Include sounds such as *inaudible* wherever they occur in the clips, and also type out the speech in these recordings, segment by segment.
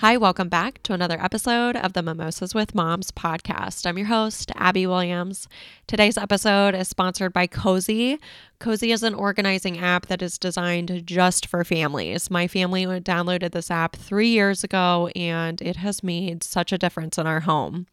Hi, welcome back to another episode of the Mimosas with Moms podcast. I'm your host, Abby Williams. Today's episode is sponsored by Cozi. Cozi is an organizing app that is designed just for families. My family downloaded this app three years ago, and it has made such a difference in our home.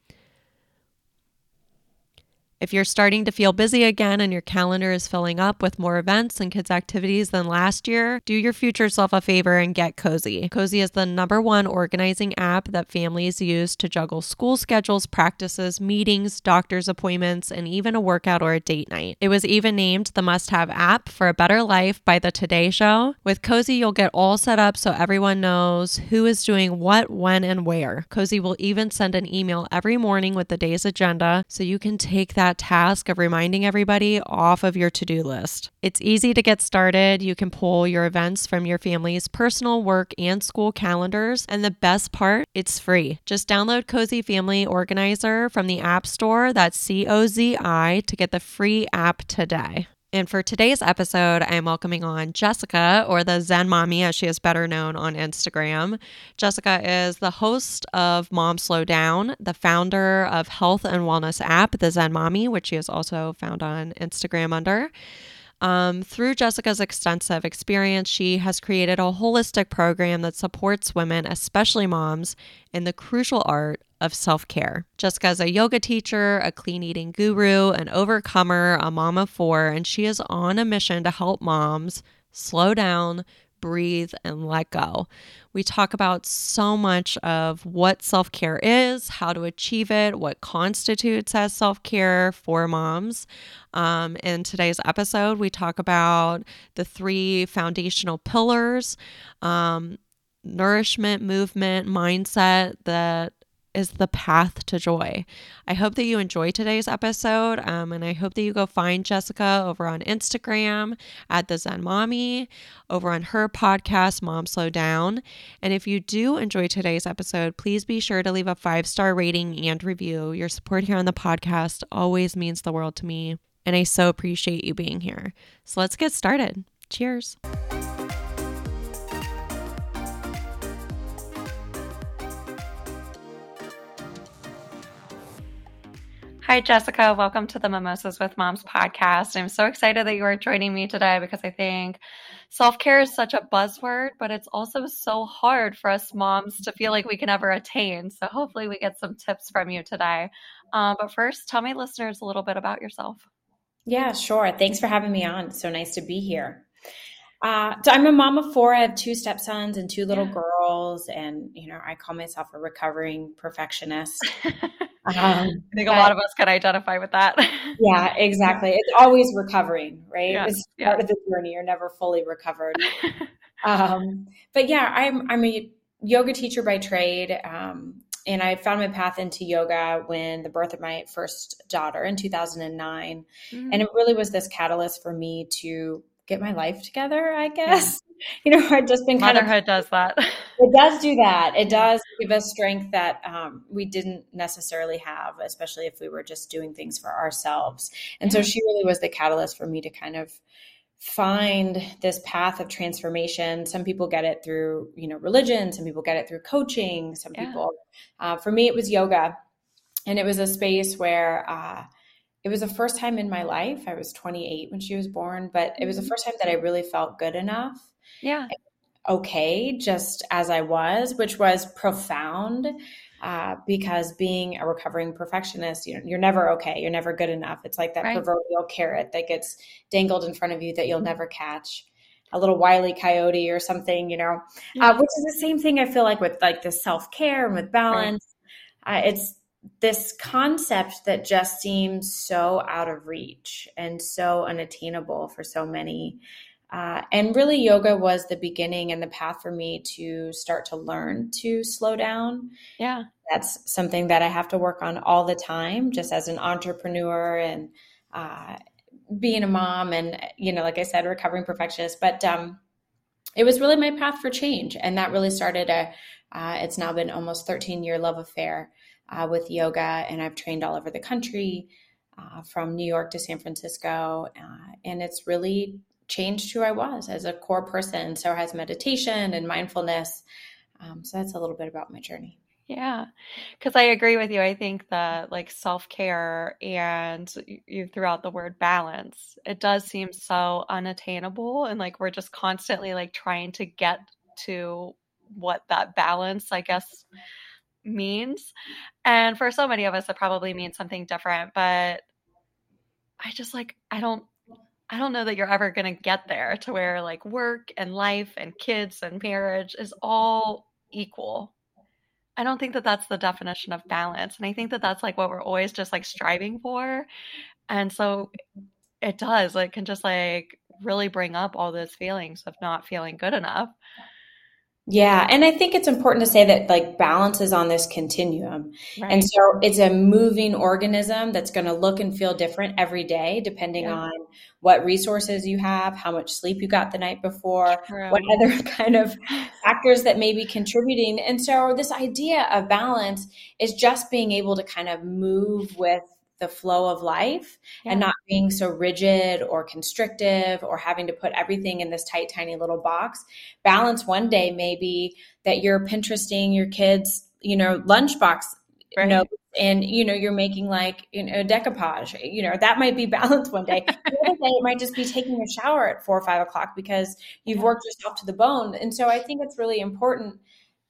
If you're starting to feel busy again and your calendar is filling up with more events and kids' activities than last year, do your future self a favor and get Cozi. Cozi is the number one organizing app that families use to juggle school schedules, practices, meetings, doctor's appointments, and even a workout or a date night. It was even named the must have app for a better life by the Today Show. With Cozi, you'll get all set up so everyone knows who is doing what, when, and where. Cozi will even send an email every morning with the day's agenda so you can take that that task of reminding everybody off of your to do list. It's easy to get started. You can pull your events from your family's personal, work, and school calendars. And the best part, it's free. Just download Cozi Family Organizer from the App Store, that's C O Z I, to get the free app today. And for today's episode, I am welcoming on Jessica, or the Zen Mommy, as she is better known on Instagram. Jessica is the host of Mom Slow Down, the founder of health and wellness app, the Zen Mommy, which she is also found on Instagram under. Um, through Jessica's extensive experience, she has created a holistic program that supports women, especially moms, in the crucial art of self care. Jessica is a yoga teacher, a clean eating guru, an overcomer, a mom of four, and she is on a mission to help moms slow down, breathe, and let go. We talk about so much of what self care is, how to achieve it, what constitutes as self care for moms. Um, in today's episode, we talk about the three foundational pillars um, nourishment, movement, mindset that is the path to joy. I hope that you enjoy today's episode, um, and I hope that you go find Jessica over on Instagram at the Zen Mommy, over on her podcast, Mom Slow Down. And if you do enjoy today's episode, please be sure to leave a five star rating and review. Your support here on the podcast always means the world to me, and I so appreciate you being here. So let's get started. Cheers. Hi, Jessica. Welcome to the Mimosas with Moms podcast. I'm so excited that you are joining me today because I think self care is such a buzzword, but it's also so hard for us moms to feel like we can ever attain. So, hopefully, we get some tips from you today. Um, but first, tell my listeners a little bit about yourself. Yeah, sure. Thanks for having me on. so nice to be here. Uh, so I'm a mom of four. I have two stepsons and two little yeah. girls, and you know I call myself a recovering perfectionist. *laughs* Um, I think a lot of us can identify with that. yeah, exactly. It's always recovering, right? Yeah, it's yeah. part of the journey. You're never fully recovered. *laughs* um, but yeah, I'm I'm a yoga teacher by trade. Um, and I found my path into yoga when the birth of my first daughter in 2009. Mm-hmm. And it really was this catalyst for me to get my life together, I guess. *laughs* You know, I'd just been kind Motherhood of. does that. *laughs* It does do that. It does give us strength that um, we didn't necessarily have, especially if we were just doing things for ourselves. And so she really was the catalyst for me to kind of find this path of transformation some people get it through you know religion some people get it through coaching some yeah. people uh, for me it was yoga and it was a space where uh, it was the first time in my life. I was 28 when she was born, but it was the mm-hmm. first time that I really felt good enough. Yeah. Okay, just as I was, which was profound. Uh, because being a recovering perfectionist, you know, you're never okay. You're never good enough. It's like that right. proverbial carrot that gets dangled in front of you that you'll never catch. A little wily coyote or something, you know, yeah. uh, which is the same thing I feel like with like the self care and with balance. Right. Uh, it's this concept that just seems so out of reach and so unattainable for so many. Uh, and really, yoga was the beginning and the path for me to start to learn to slow down. Yeah. That's something that I have to work on all the time, just as an entrepreneur and uh, being a mom, and, you know, like I said, recovering perfectionist. But um, it was really my path for change. And that really started a, uh, it's now been almost 13 year love affair uh, with yoga, and I've trained all over the country, uh, from New York to San Francisco, uh, and it's really changed who I was as a core person. So has meditation and mindfulness. Um, so that's a little bit about my journey. Yeah, because I agree with you. I think that like self care and you threw out the word balance, it does seem so unattainable. And like we're just constantly like trying to get to what that balance, I guess, means. And for so many of us, it probably means something different. But I just like, I don't. I don't know that you're ever going to get there to where like work and life and kids and marriage is all equal I don't think that that's the definition of balance. And I think that that's like what we're always just like striving for. And so it does, like, can just like really bring up all those feelings of not feeling good enough. Yeah. And I think it's important to say that like balance is on this continuum. Right. And so it's a moving organism that's going to look and feel different every day, depending yeah. on what resources you have, how much sleep you got the night before, True. what other *laughs* kind of factors that may be contributing. And so this idea of balance is just being able to kind of move with the flow of life yeah. and not being so rigid or constrictive or having to put everything in this tight, tiny little box. Balance one day maybe that you're Pinteresting your kids, you know, lunchbox right. know, and you know you're making like you know decoupage you know that might be *laughs* balanced one day *laughs* the other day it might just be taking a shower at four or five o'clock because you've worked yourself to the bone and so i think it's really important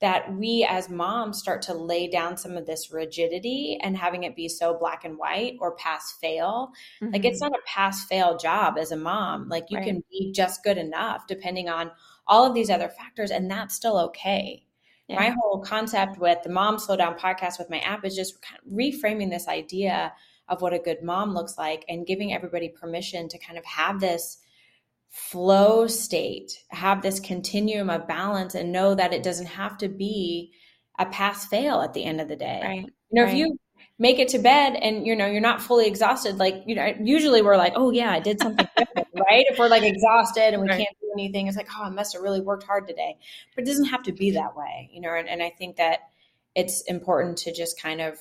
that we as moms start to lay down some of this rigidity and having it be so black and white or pass fail. Mm-hmm. Like it's mm-hmm. not a pass fail job as a mom. Like you right. can be just good enough depending on all of these other factors, and that's still okay. Yeah. My whole concept with the Mom Slow Down podcast with my app is just kind of reframing this idea of what a good mom looks like and giving everybody permission to kind of have this flow state, have this continuum of balance and know that it doesn't have to be a pass fail at the end of the day. Right. You know, right. if you make it to bed and you know you're not fully exhausted, like you know, usually we're like, oh yeah, I did something *laughs* different, right? If we're like exhausted and we right. can't do anything, it's like, oh, I must have really worked hard today. But it doesn't have to be that way, you know. And, and I think that it's important to just kind of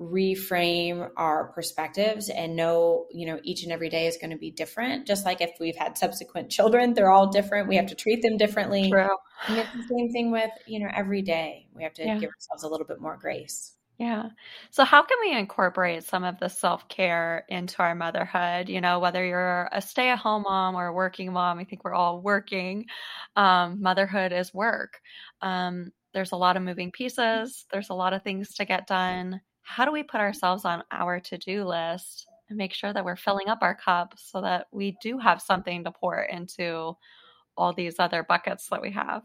reframe our perspectives and know you know each and every day is going to be different just like if we've had subsequent *laughs* children they're all different we have to treat them differently True. and it's the same thing with you know every day we have to yeah. give ourselves a little bit more grace yeah. So, how can we incorporate some of the self care into our motherhood? You know, whether you're a stay at home mom or a working mom, I think we're all working. Um, motherhood is work. Um, there's a lot of moving pieces, there's a lot of things to get done how do we put ourselves on our to-do list and make sure that we're filling up our cup so that we do have something to pour into all these other buckets that we have?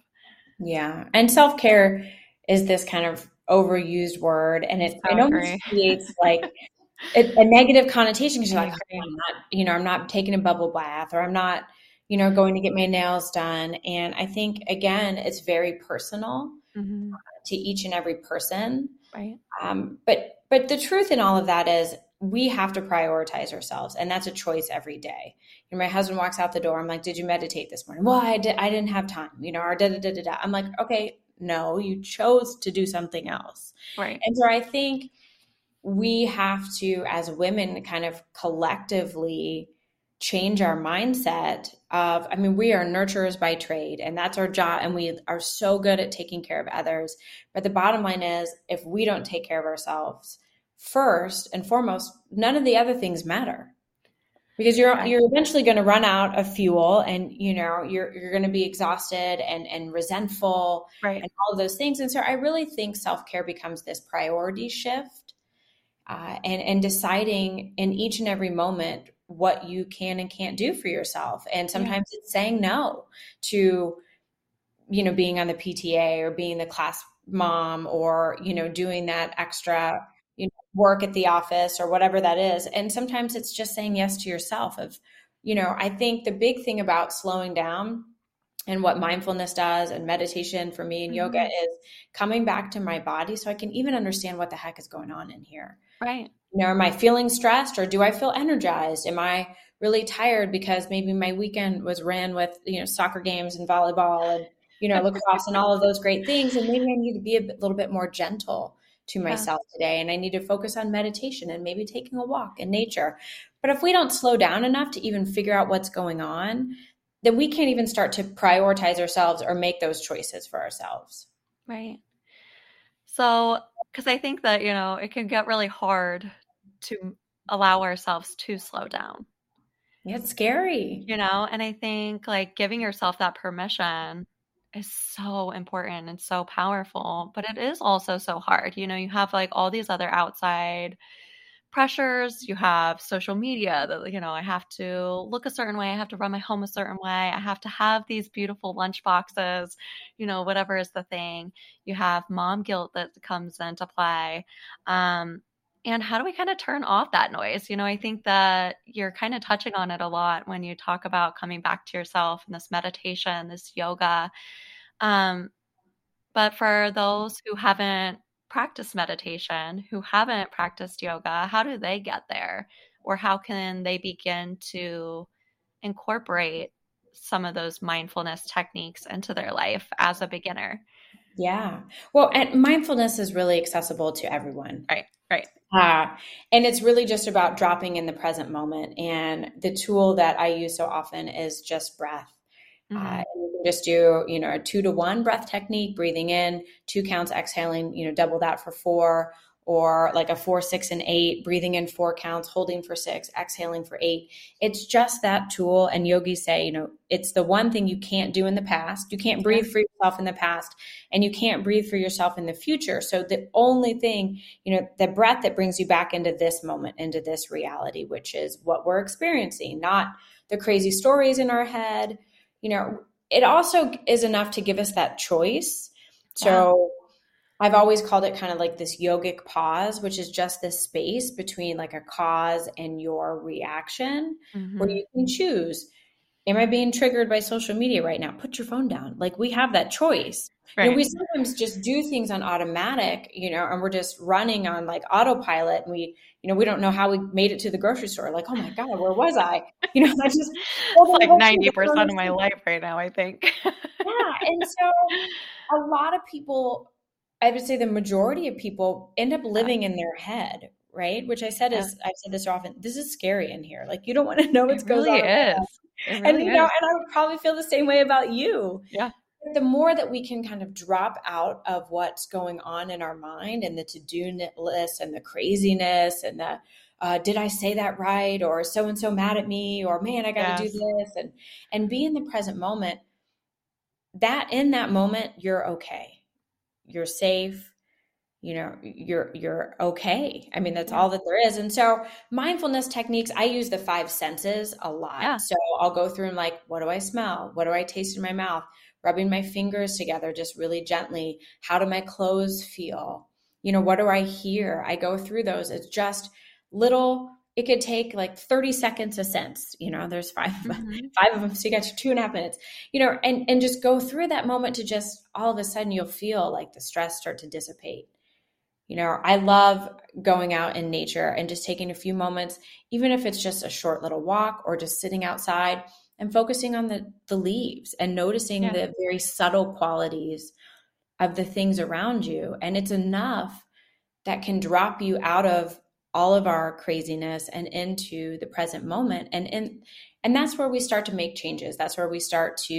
Yeah and self-care is this kind of overused word and it, so it creates like *laughs* a, a, negative connotation because you're like oh, i'm not you know i'm not taking a bubble bath or i'm not you know going to get my nails done and i think again it's very personal mm-hmm. to each and every person Right. Um, but but the truth in all of that is we have to prioritize ourselves, and that's a choice every day. You know, my husband walks out the door. I'm like, "Did you meditate this morning?" Well, I did. I didn't have time. You know, or da da da da da. I'm like, okay, no, you chose to do something else. Right. And so I think we have to, as women, kind of collectively change our mindset of i mean we are nurturers by trade and that's our job and we are so good at taking care of others. But the bottom line is if we don't take care of ourselves first and foremost none of the other things matter. Because you're you're eventually going to run out of fuel and you know you're you're going to be exhausted and and resentful right. and all of those things. And so i really think self-care becomes this priority shift uh, and and deciding in each and every moment what you can and can't do for yourself. And sometimes yeah. it's saying no to, you know, being on the PTA or being the class mom or, you know, doing that extra you know, work at the office or whatever that is. And sometimes it's just saying yes to yourself of, you know, I think the big thing about slowing down and what mindfulness does and meditation for me and mm-hmm. yoga is coming back to my body so I can even understand what the heck is going on in here. Right you know, am I feeling stressed or do I feel energized? Am I really tired because maybe my weekend was ran with, you know, soccer games and volleyball and, you know, lacrosse and all of those great things. And maybe I need to be a bit, little bit more gentle to myself today. And I need to focus on meditation and maybe taking a walk in nature. But if we don't slow down enough to even figure out what's going on, then we can't even start to prioritize ourselves or make those choices for ourselves. Right. So, because I think that, you know, it can get really hard to allow ourselves to slow down. It's scary. You know, and I think like giving yourself that permission is so important and so powerful, but it is also so hard. You know, you have like all these other outside pressures you have social media that you know i have to look a certain way i have to run my home a certain way i have to have these beautiful lunch boxes you know whatever is the thing you have mom guilt that comes into play um, and how do we kind of turn off that noise you know i think that you're kind of touching on it a lot when you talk about coming back to yourself and this meditation this yoga um, but for those who haven't practiced meditation who haven't practiced yoga, how do they get there? Or how can they begin to incorporate some of those mindfulness techniques into their life as a beginner? Yeah. Well, and mindfulness is really accessible to everyone. Right, right. Uh, and it's really just about dropping in the present moment. And the tool that I use so often is just breath. Mm-hmm. Uh, you can just do, you know, a two to one breath technique, breathing in, two counts, exhaling, you know, double that for four, or like a four, six, and eight, breathing in four counts, holding for six, exhaling for eight. It's just that tool. And yogis say, you know, it's the one thing you can't do in the past. You can't breathe for yourself in the past, and you can't breathe for yourself in the future. So the only thing, you know, the breath that brings you back into this moment, into this reality, which is what we're experiencing, not the crazy stories in our head you know, it also is enough to give us that choice. So yeah. I've always called it kind of like this yogic pause, which is just this space between like a cause and your reaction mm-hmm. where you can choose am I being triggered by social media right now? Put your phone down. Like we have that choice. Right. You know, we sometimes just do things on automatic, you know, and we're just running on like autopilot and we, you know, we don't know how we made it to the grocery store. Like, oh my *laughs* God, where was I? You know, I just *laughs* like 90% of my life right now, I think. yeah. And so *laughs* a lot of people, I would say the majority of people end up living in their head, right? Which I said yeah. is I've said this often. This is scary in here. Like you don't want to *laughs* know what's it going really on. Is. Really and you is. know, and I would probably feel the same way about you. Yeah. The more that we can kind of drop out of what's going on in our mind and the to-do list and the craziness and the uh, did I say that right? Or so and so mad at me? Or man, I got to yes. do this and and be in the present moment. That in that moment, you're okay. You're safe you know you're you're okay. I mean that's all that there is. And so mindfulness techniques i use the five senses a lot. Yeah. so i'll go through and like what do i smell? What do i taste in my mouth? Rubbing my fingers together just really gently. How do my clothes feel? You know what do i hear? I go through those. It's just little it could take like 30 seconds a sense you know there's 5 mm-hmm. five of them so you got your two and a half minutes you know and and just go through that moment to just all of a sudden you'll feel like the stress start to dissipate you know, I love going out in nature and just taking a few moments, even if it's just a short little walk or just sitting outside and focusing on the, the leaves and noticing yeah. the very subtle qualities of the things around you. And it's enough that can drop you out of all of our craziness and into the present moment. And and and that's where we start to make changes. That's where we start to,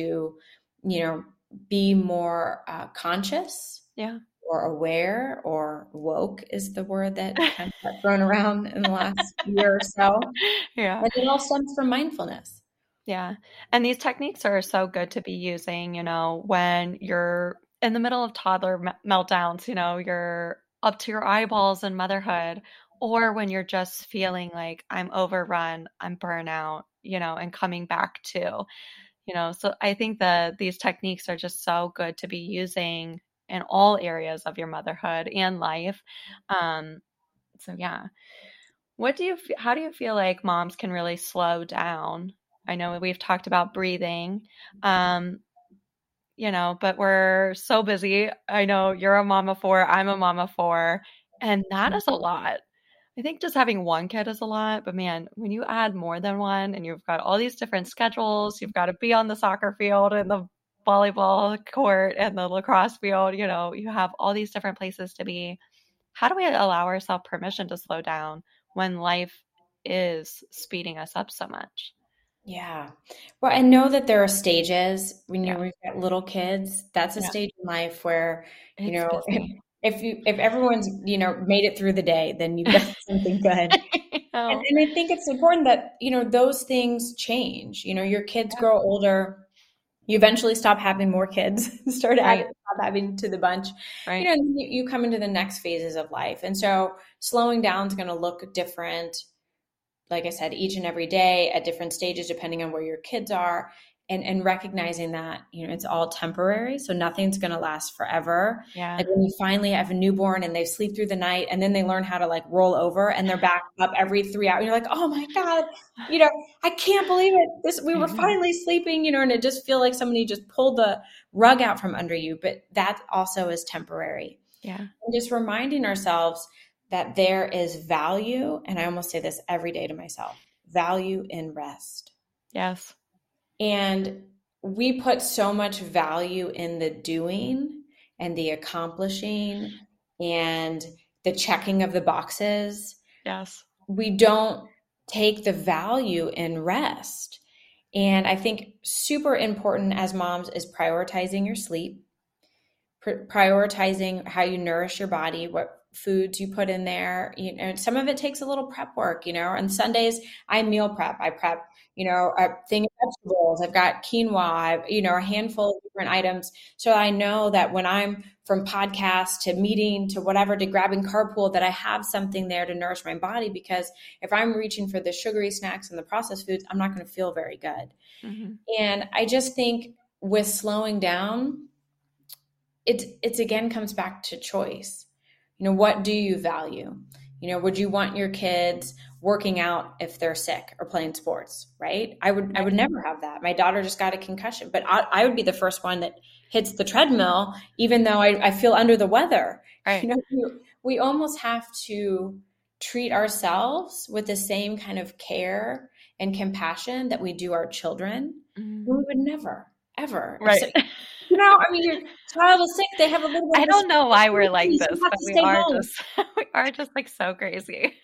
you know, be more uh, conscious. Yeah or aware or woke is the word that kind of got thrown around in the last year or so. *laughs* Yeah. And it all stems from mindfulness. Yeah. And these techniques are so good to be using, you know, when you're in the middle of toddler meltdowns, you know, you're up to your eyeballs in motherhood, or when you're just feeling like I'm overrun, I'm burnout, you know, and coming back to, you know, so I think that these techniques are just so good to be using in all areas of your motherhood and life. Um, so yeah. What do you how do you feel like moms can really slow down? I know we've talked about breathing. Um, you know, but we're so busy. I know you're a mama four, I'm a mama four, and that is a lot. I think just having one kid is a lot, but man, when you add more than one and you've got all these different schedules, you've got to be on the soccer field and the volleyball court and the lacrosse field, you know, you have all these different places to be. How do we allow ourselves permission to slow down when life is speeding us up so much? Yeah. Well, I know that there are stages when you yeah. got little kids. That's a yeah. stage in life where, you it's know, *laughs* if, if, you if everyone's, you know, made it through the day, then you've got *laughs* something good. and, and, I think it's important that, you know, those things change. You know, your kids yeah. grow older. You eventually stop having more kids, *laughs* start right. adding, stop having to the bunch. Right. You know, you, you come into the next phases of life. And so slowing down is going to look different like I said, each and every day at different stages, depending on where your kids are, and and recognizing that you know it's all temporary, so nothing's going to last forever. Yeah. Like when you finally have a newborn and they sleep through the night, and then they learn how to like roll over, and they're back up every three hours. You're like, oh my god, you know, I can't believe it. This we were mm-hmm. finally sleeping, you know, and it just feel like somebody just pulled the rug out from under you. But that also is temporary. Yeah. And just reminding ourselves that there is value, and I almost say this every day to myself value in rest. Yes. And we put so much value in the doing and the accomplishing and the checking of the boxes. Yes. We don't take the value in rest. And I think super important as moms is prioritizing your sleep, prioritizing how you nourish your body, what foods you put in there. You know, some of it takes a little prep work, you know. On Sundays, I meal prep. I prep, you know, a thing of vegetables. I've got quinoa, I've, you know, a handful of different items. So I know that when I'm from podcast to meeting to whatever to grabbing carpool, that I have something there to nourish my body. Because if I'm reaching for the sugary snacks and the processed foods, I'm not going to feel very good. Mm-hmm. And I just think with slowing down, it it's again comes back to choice you know, what do you value? You know, would you want your kids working out if they're sick or playing sports, right? I would I would never have that. My daughter just got a concussion, but I, I would be the first one that hits the treadmill, even though I, I feel under the weather. Right. You know, we, we almost have to treat ourselves with the same kind of care and compassion that we do our children. Mm-hmm. We would never, ever. Right. So, you know, I mean, child is sick. They have a little. I don't know why we're like this, but we are home. just *laughs* we are just like so crazy.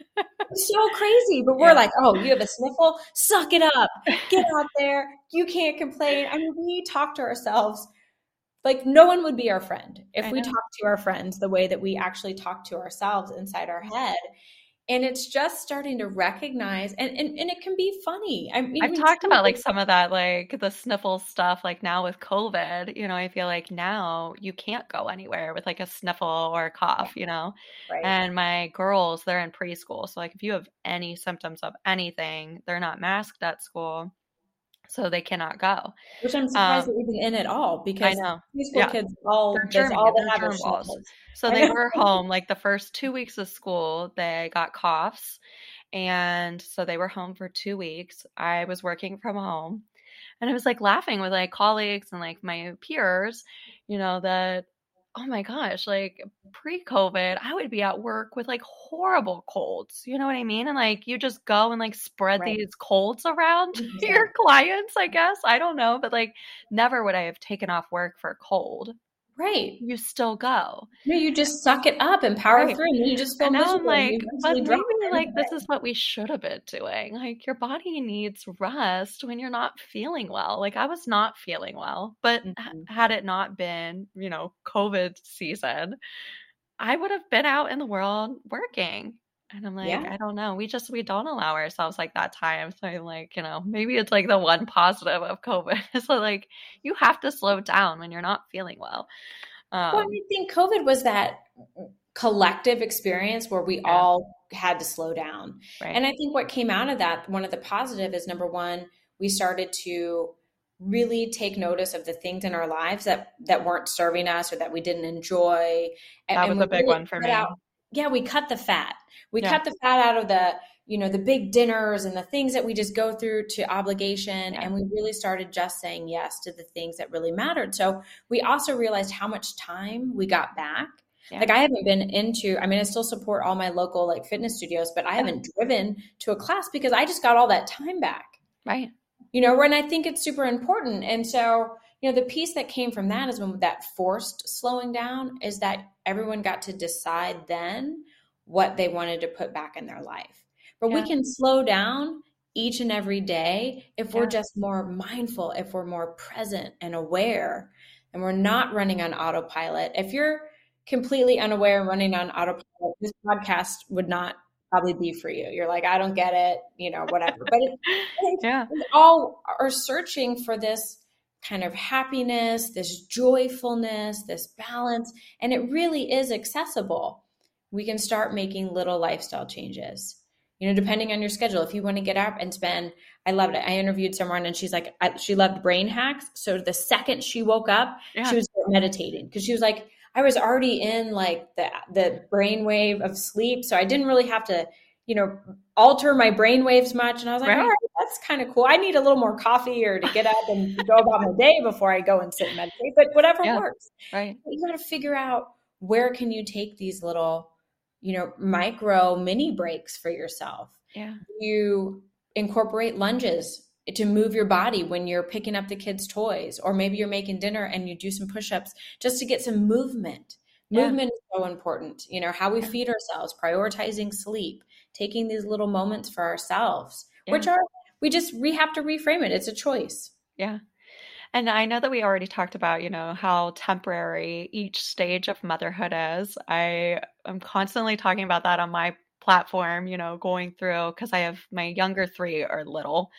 so crazy, but we're yeah. like, oh, you have a sniffle, suck it up, get *laughs* out there. You can't complain. I mean, we talk to ourselves like no one would be our friend if we talk to our friends the way that we actually talk to ourselves inside our head and it's just starting to recognize and, and, and it can be funny. I mean, i've talked about like some of that like the sniffle stuff like now with covid you know i feel like now you can't go anywhere with like a sniffle or a cough you know? Right. and my girls they're in preschool so like if you have any symptoms of anything they're not masked at school so they cannot go. Which I'm surprised um, they're even in at all because I know preschool yeah. kids all German, all they have balls. So they were home like the first two weeks of school. They got coughs, and so they were home for two weeks. I was working from home, and I was like laughing with like colleagues and like my peers, you know that oh my gosh, like pre COVID, I would be at work with like horrible colds. You know what I mean? And like you just go and like spread right. these colds around *laughs* to mm-hmm. your clients, I guess. I don't know. But like never would I have taken off work for a cold. Right. You still go. No, you just suck it up and power right. through and you just feel and now I'm like, but maybe like this is what we should have been doing. Like your body needs rest when you're not feeling well. Like I was not feeling well, but mm-hmm. had it not been, you know, COVID season, I would have been out in the world working. And I'm like, yeah. I don't know. We just we don't allow ourselves like that time. So I'm like, you know, maybe it's like the one positive of COVID. *laughs* so like you have to slow down when you're not feeling well. Um, well, I think COVID was that collective experience where we yeah. all had to slow down. Right. And I think what came out of that, one of the positive is number one, we started to really take notice of the things in our lives that that weren't serving us or that we didn't enjoy. And, that was a big really one for me. Out, yeah, we cut the fat. We yeah. cut the fat out of the, you know, the big dinners and the things that we just go through to obligation. Yeah. And we really started just saying yes to the things that really mattered. So we also realized how much time we got back. Yeah. Like I haven't been into, I mean, I still support all my local like fitness studios, but I haven't driven to a class because I just got all that time back. Right. You know, and I think it's super important. And so, you know, the piece that came from that is when that forced slowing down is that everyone got to decide then what they wanted to put back in their life. But yeah. we can slow down each and every day if we're just more mindful, if we're more present and aware, and we're not running on autopilot. If you're completely unaware and running on autopilot, this podcast would not probably be for you. You're like, I don't get it, you know, whatever. But *laughs* it, yeah. we all are searching for this kind of happiness, this joyfulness, this balance, and it really is accessible. We can start making little lifestyle changes you know, depending on your schedule. If you want to get up and spend, I loved it. I interviewed someone and she's like, I, she loved brain hacks. So the second she woke up, yeah. she was meditating because she was like, I was already in like the the brainwave of sleep, so I didn't really have to, you know, alter my brainwaves much. And I was like, right. all right, that's kind of cool. I need a little more coffee or to get up and go about my day before I go and sit and meditate. But whatever yeah. works. Right. You got to figure out where can you take these little you know, micro mini breaks for yourself. Yeah. You incorporate lunges to move your body when you're picking up the kids' toys, or maybe you're making dinner and you do some push ups just to get some movement. Yeah. Movement is so important. You know, how we feed ourselves, prioritizing sleep, taking these little moments for ourselves, yeah. which are, we just, we have to reframe it. It's a choice. Yeah. And I know that we already talked about, you know, how temporary each stage of motherhood is. I am constantly talking about that on my platform, you know, going through because I have my younger three are little.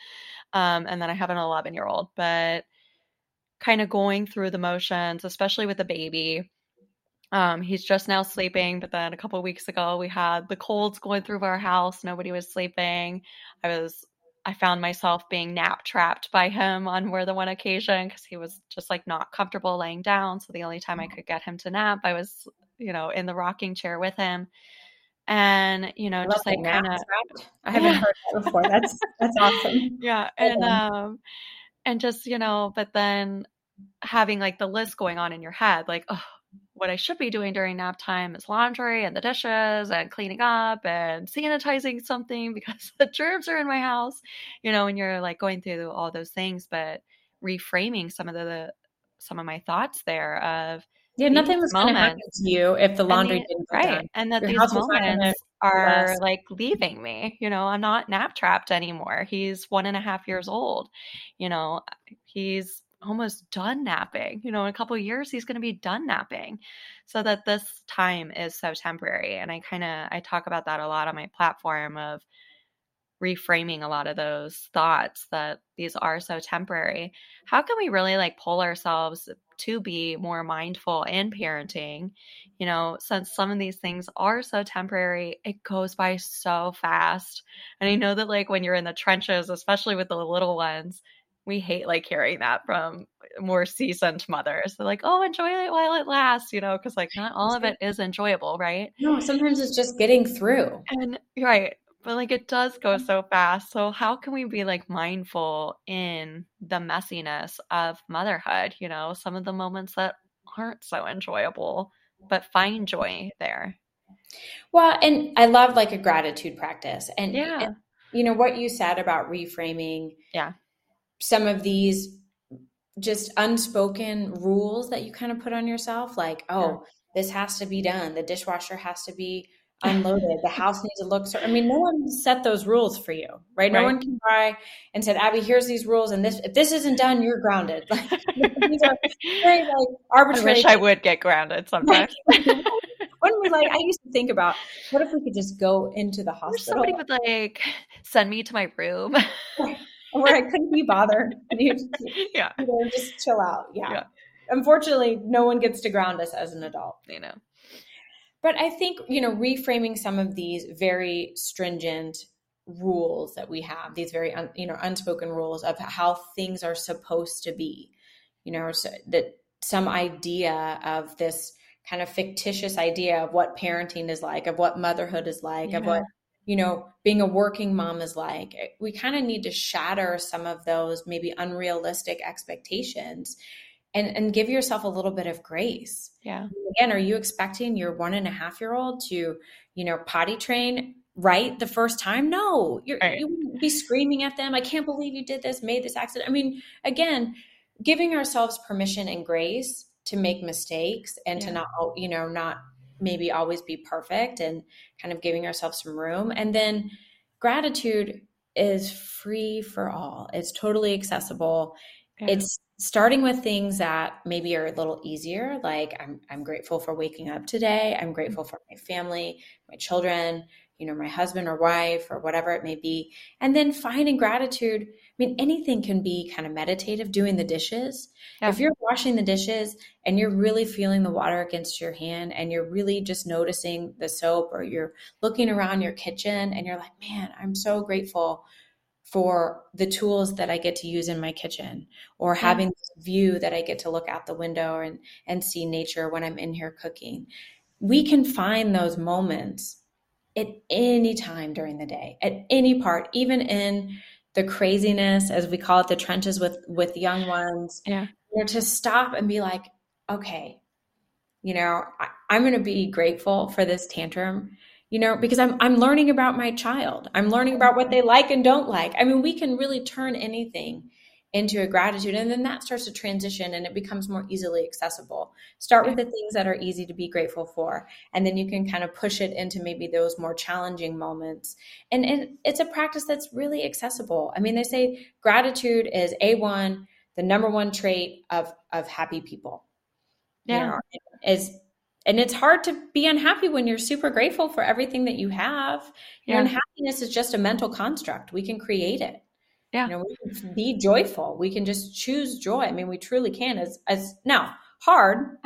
Um, and then I have an 11 year old, but kind of going through the motions, especially with the baby. Um, he's just now sleeping, but then a couple weeks ago we had the colds going through our house. Nobody was sleeping. I was I found myself being nap trapped by him on more than one occasion because he was just like not comfortable laying down. So the only time I mm. could get him to nap, I was, you know, in the rocking chair with him. And, you know, just like kind of I *laughs* haven't yeah. heard that before. That's that's awesome. *laughs* Yeah. And um and just, you know, but then having like the list going on in your head, like, oh, what I should be doing during nap time is laundry and the dishes and cleaning up and sanitizing something *laughs* because the germs are in my house, you know, and you're like going through all those things, but reframing some of the, the some of my thoughts there of yeah, nothing was going to happen to you if the laundry the, didn't right, done. and that Your these moments are like leaving me. You know, I'm not nap trapped anymore. He's one and a half years old. You know, he's almost done napping. You know, in a couple years he's going to be done napping. So that this time is so temporary and I kind of I talk about that a lot on my platform of reframing a lot of those thoughts that these are so temporary. How can we really like pull ourselves to be more mindful in parenting? You know, since some of these things are so temporary, it goes by so fast. And I know that like when you're in the trenches, especially with the little ones, we hate like hearing that from more seasoned mothers. They're like, "Oh, enjoy it while it lasts," you know, because like not all of it is enjoyable, right? No, sometimes it's just getting through. And right, but like it does go mm-hmm. so fast. So how can we be like mindful in the messiness of motherhood? You know, some of the moments that aren't so enjoyable, but find joy there. Well, and I love like a gratitude practice, and yeah. And, you know what you said about reframing. Yeah some of these just unspoken rules that you kind of put on yourself like oh this has to be done the dishwasher has to be unloaded the house needs to look certain i mean no one set those rules for you right, right. no one can try and said abby here's these rules and this if this isn't done you're grounded *laughs* like these are very like arbitrary i wish i would get grounded sometimes *laughs* when we like i used to think about what if we could just go into the hospital somebody would like send me to my room where I couldn't be bothered. You *laughs* yeah. You know, just chill out. Yeah. yeah. Unfortunately, no one gets to ground us as an adult. You know. But I think, you know, reframing some of these very stringent rules that we have, these very, un, you know, unspoken rules of how things are supposed to be, you know, so that some idea of this kind of fictitious idea of what parenting is like, of what motherhood is like, yeah. of what you know, being a working mom is like. We kind of need to shatter some of those maybe unrealistic expectations and, and give yourself a little bit of grace. Yeah. Again, are you expecting your one and a half year old to, you know, potty train right the first time? No, you're, right. you wouldn't be screaming at them. I can't believe you did this, made this accident. I mean, again, giving ourselves permission and grace to make mistakes and yeah. to not, you know, not maybe always be perfect and kind of giving ourselves some room. And then gratitude, is free for all. It's totally accessible. Yeah. It's starting with things that maybe are a little easier like I'm I'm grateful for waking up today. I'm mm-hmm. grateful for my family, my children, you know, my husband or wife or whatever it may be. And then finding gratitude. I mean, anything can be kind of meditative, doing the dishes. Yeah. If you're washing the dishes and you're really feeling the water against your hand and you're really just noticing the soap or you're looking around your kitchen and you're like, man, I'm so grateful for the tools that I get to use in my kitchen or having this view that I get to look out the window and, and see nature when I'm in here cooking. We can find those moments at any time during the day, at any part, even in the craziness, as we call it, the trenches with with young ones. Yeah, you know, to stop and be like, okay, you know, I, I'm going to be grateful for this tantrum you know because i'm i'm learning about my child. I'm learning about what they like and don't like. I mean we can really turn anything into a gratitude and then that starts to transition and it becomes more easily accessible. Start with the things that are easy to be grateful for and then you can kind of push it into maybe those more challenging moments. And, and it's a practice that's really accessible. I mean they say gratitude is a1 the number one trait of of happy people. Yeah. you know, is and it's hard to be unhappy when you're super grateful for everything that you have yeah. your unhappiness is just a mental construct we can create it yeah. You know, we can be joyful. We can just choose joy. I mean, we truly can as as now hard,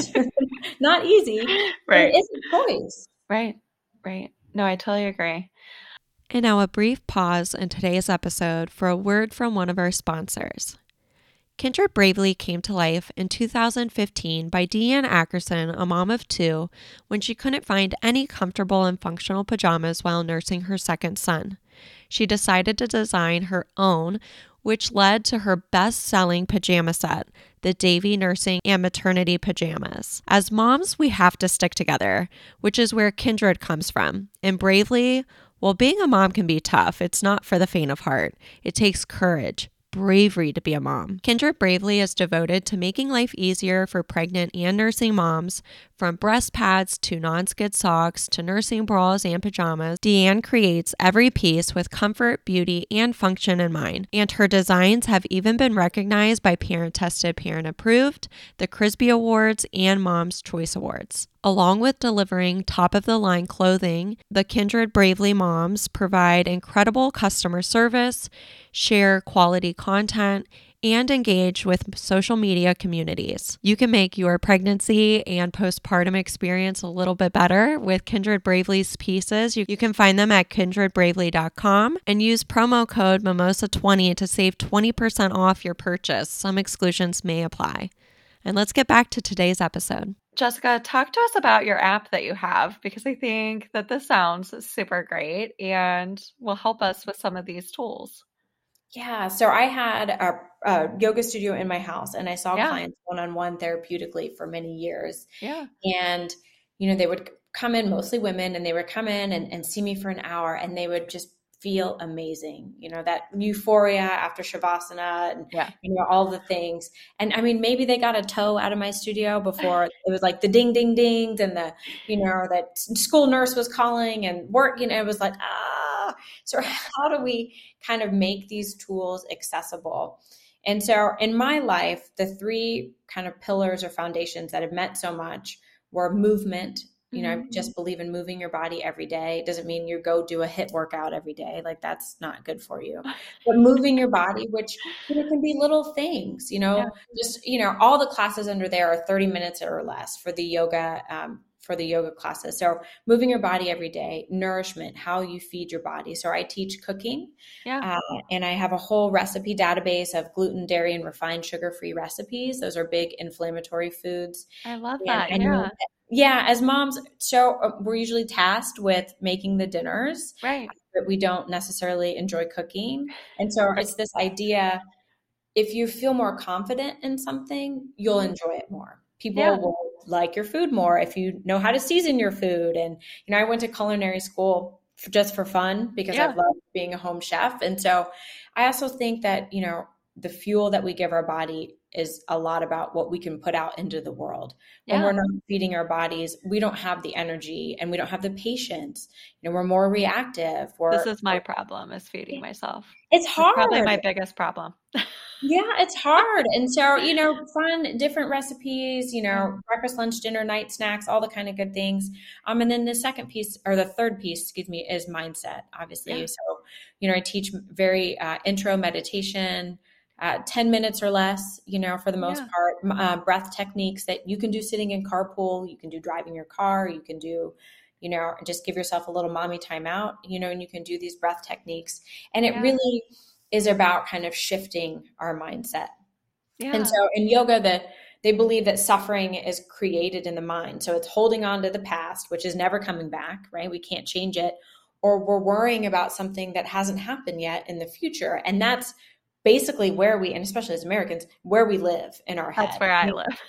*laughs* not easy. Right. It is a choice. Right. Right. No, I totally agree. And now a brief pause in today's episode for a word from one of our sponsors. Kindred Bravely came to life in 2015 by Deanne Ackerson, a mom of two, when she couldn't find any comfortable and functional pajamas while nursing her second son she decided to design her own, which led to her best selling pajama set, the Davy Nursing and Maternity Pajamas. As moms, we have to stick together, which is where Kindred comes from. And bravely, well, being a mom can be tough. It's not for the faint of heart. It takes courage, bravery to be a mom. Kindred Bravely is devoted to making life easier for pregnant and nursing moms, from breast pads to non skid socks to nursing bras and pajamas. Deanne creates every piece with comfort, beauty, and function in mind. And her designs have even been recognized by Parent Tested, Parent Approved, the Cribsie Awards, and Mom's Choice Awards. Along with delivering top of the line clothing, the Kindred Bravely moms provide incredible customer service, share quality content, and engage with social media communities. You can make your pregnancy and postpartum experience a little bit better with Kindred Bravely's pieces. You, you can find them at kindredbravely.com and use promo code MIMOSA20 to save 20% off your purchase. Some exclusions may apply. And let's get back to today's episode. Jessica, talk to us about your app that you have because I think that this sounds super great and will help us with some of these tools. Yeah. So I had a, a yoga studio in my house and I saw yeah. clients one on one therapeutically for many years. Yeah. And, you know, they would come in, mostly women, and they would come in and, and see me for an hour and they would just feel amazing. You know, that euphoria after Shavasana and, yeah. you know, all the things. And I mean, maybe they got a toe out of my studio before *laughs* it was like the ding, ding, ding, and the, you know, that school nurse was calling and work, you know, it was like, ah. So, *laughs* how do we kind of make these tools accessible? And so, in my life, the three kind of pillars or foundations that have meant so much were movement you know, mm-hmm. just believe in moving your body every day. It doesn't mean you go do a HIIT workout every day. Like that's not good for you. *sighs* But moving your body, which you know, can be little things, you know, yeah. just, you know, all the classes under there are 30 minutes or less for the yoga, um, for the yoga classes. So moving your body every day, nourishment, how you feed your body. So I teach cooking, yeah, uh, and I have a whole recipe database of gluten, dairy, and refined sugar-free recipes. Those are big inflammatory foods. I love that. Yeah yeah as moms so uh, we're usually tasked with making the dinners right but we don't necessarily enjoy cooking and so it's this idea if you feel more confident in something you'll mm-hmm. enjoy it more people yeah. will like your food more if you know how to season your food and you know i went to culinary school for, just for fun because yeah. i love being a home chef and so i also think that you know the fuel that we give our body is a lot about what we can put out into the world. When yeah. we're not feeding our bodies, we don't have the energy and we don't have the patience. You know, we're more reactive. We're, this is my problem is feeding myself. It's hard. It's probably my biggest problem. *laughs* yeah, it's hard. And so, you know, *laughs* fun, different recipes, you know, breakfast, lunch, dinner, night snacks, all the kind of good things. Um, and then the second piece or the third piece, excuse me, is mindset, obviously. Yeah. So, you know, I teach very uh, intro meditation, uh, 10 minutes or less, you know, for the most yeah. part, uh, breath techniques that you can do sitting in carpool, you can do driving your car, you can do, you know, just give yourself a little mommy time out, you know, and you can do these breath techniques. And it yeah. really is about kind of shifting our mindset. Yeah. And so in yoga, the they believe that suffering is created in the mind. So it's holding on to the past, which is never coming back, right? We can't change it. Or we're worrying about something that hasn't happened yet in the future. And that's basically where we, and especially as Americans, where we live in our head. That's where I live.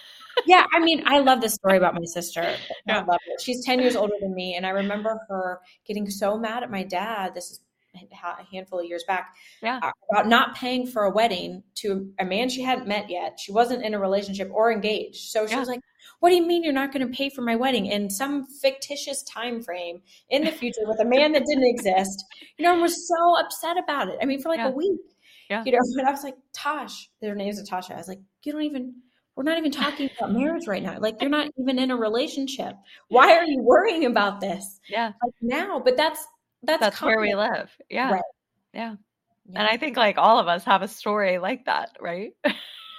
yeah, I mean, I love this story about my sister. *laughs* Yeah. I love it. She's 10 years older than me. And I remember her getting so mad at my dad. This is a handful of years back yeah. Uh, about not paying for a wedding to a man she hadn't met yet. She wasn't in a relationship or engaged. So she yeah. was like, what do you mean you're not going to pay for my wedding in some fictitious time frame in the future with a man that didn't exist? You know, and was so upset about it. I mean, for like yeah. a week. Yeah. You know, but I was like, Tosh, their name's Natasha. I was like, you don't even, we're not even talking *laughs* about marriage right now. Like, you're not *laughs* even in a relationship. Why are you worrying about this? Yeah. Like now, but that's, that's, that's where we live. Yeah. Right. Yeah. yeah. And I think like all of us have a story like that, right?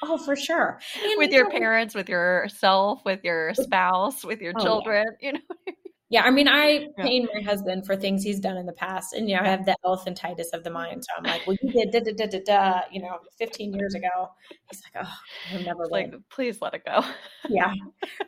Oh, for sure. *laughs* And with your know, parents, with yourself, with your spouse, with your oh, children, yeah. you know. Yeah, I mean, I yeah. pain my husband for things he's done in the past, and you know, I have the elephantitis of the mind. So I'm like, "Well, you did da da da da da," you know, 15 years ago. He's like, "Oh, I'll never like, please let it go." yeah,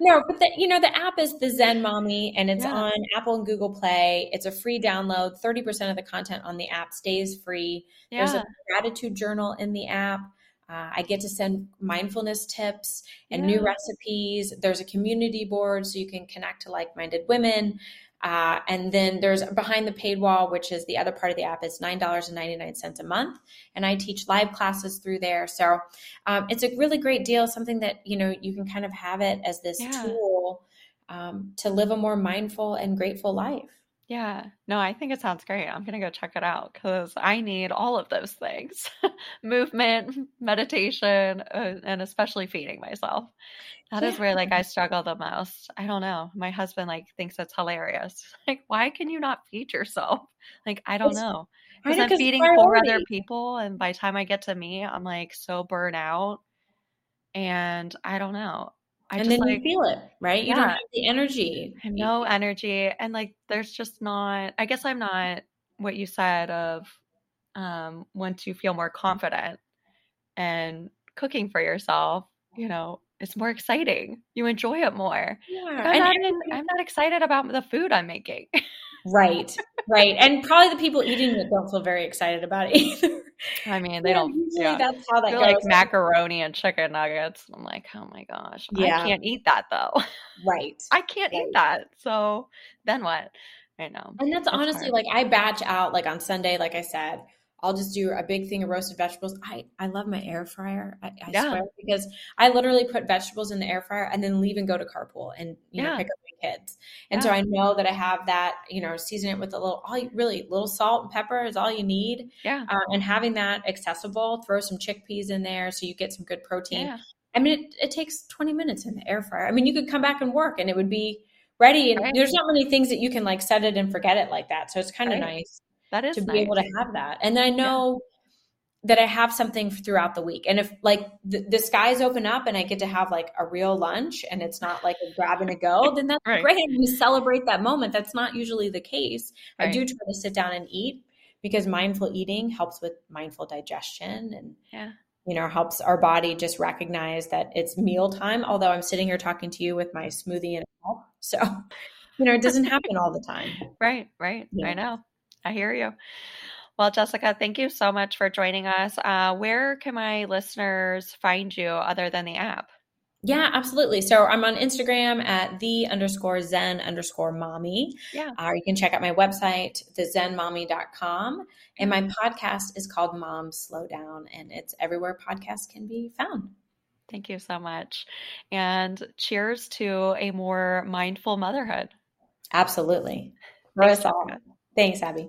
no, but the you know, the app is the Zen Mommy, and it's yeah. on Apple and Google Play. It's a free download. 30 percent of the content on the app stays free. Yeah. There's a gratitude journal in the app. Uh, I get to send mindfulness tips and yeah. new recipes. There's a community board so you can connect to like minded women. Uh, and then there's behind the paid wall, which is the other part of the app. It's nine dollars and ninety nine cents a month, and I teach live classes through there. So um, it's a really great deal. Something that you know you can kind of have it as this yeah. tool um, to live a more mindful and grateful life. Yeah. No, I think it sounds great. I'm going to go check it out because I need all of those things *laughs* movement, *laughs* meditation, uh, and especially feeding myself. That is where like I struggle the most. I don't know. My husband like thinks it's hilarious. *laughs* Like, why can you not feed yourself? Like, I don't know. Because I'm feeding four other people, and by the time I get to me, I'm like so burnt out, and I don't know. I and then like, you feel it, right? You yeah. don't have the energy. No energy. And like there's just not I guess I'm not what you said of um once you feel more confident and cooking for yourself, you know, it's more exciting. You enjoy it more. Yeah. Like I'm, not, I'm not excited about the food I'm making. *laughs* right. Right. And probably the people eating it don't feel very excited about it either. I mean, they yeah, don't. Yeah. That's how that goes. Like macaroni and chicken nuggets. I'm like, oh my gosh, yeah. I can't eat that though. Right. *laughs* I can't right. eat that. So then what? I know. And that's, honestly hard. like I batch out like on Sunday, like I said, I'll just do a big thing of roasted vegetables. I, I love my air fryer. I, I yeah. swear because I literally put vegetables in the air fryer and then leave and go to carpool and you yeah. know pick up my kids. And yeah. so I know that I have that. You know, season it with a little all really little salt and pepper is all you need. Yeah. Uh, and having that accessible, throw some chickpeas in there so you get some good protein. I mean, it, it takes 20 minutes in the air fryer. I mean, you could come back and work and it would be ready. And right. there's not many things that you can like set it and forget it like that. So it's kind of right. nice that is to nice. be able to have that. And I know yeah. that I have something throughout the week. And if like the, the, skies open up and I get to have like a real lunch and it's not like a grab and a go, then that's right. great. And we celebrate that moment. That's not usually the case. Right. I do try to sit down and eat because mindful eating helps with mindful digestion and yeah you know helps our body just recognize that it's meal time although i'm sitting here talking to you with my smoothie and all so *laughs* you know it doesn't happen all the time right right yeah. i know I hear you. Well, Jessica, thank you so much for joining us. Uh, where can my listeners find you other than the app? Yeah, absolutely. So I'm on Instagram at the underscore zen underscore mommy. Yeah. Or uh, you can check out my website, thezenmommy.com. And my podcast is called Mom Slow Down, and it's everywhere podcasts can be found. Thank you so much. And cheers to a more mindful motherhood. Absolutely. Thanks, Thanks Abby.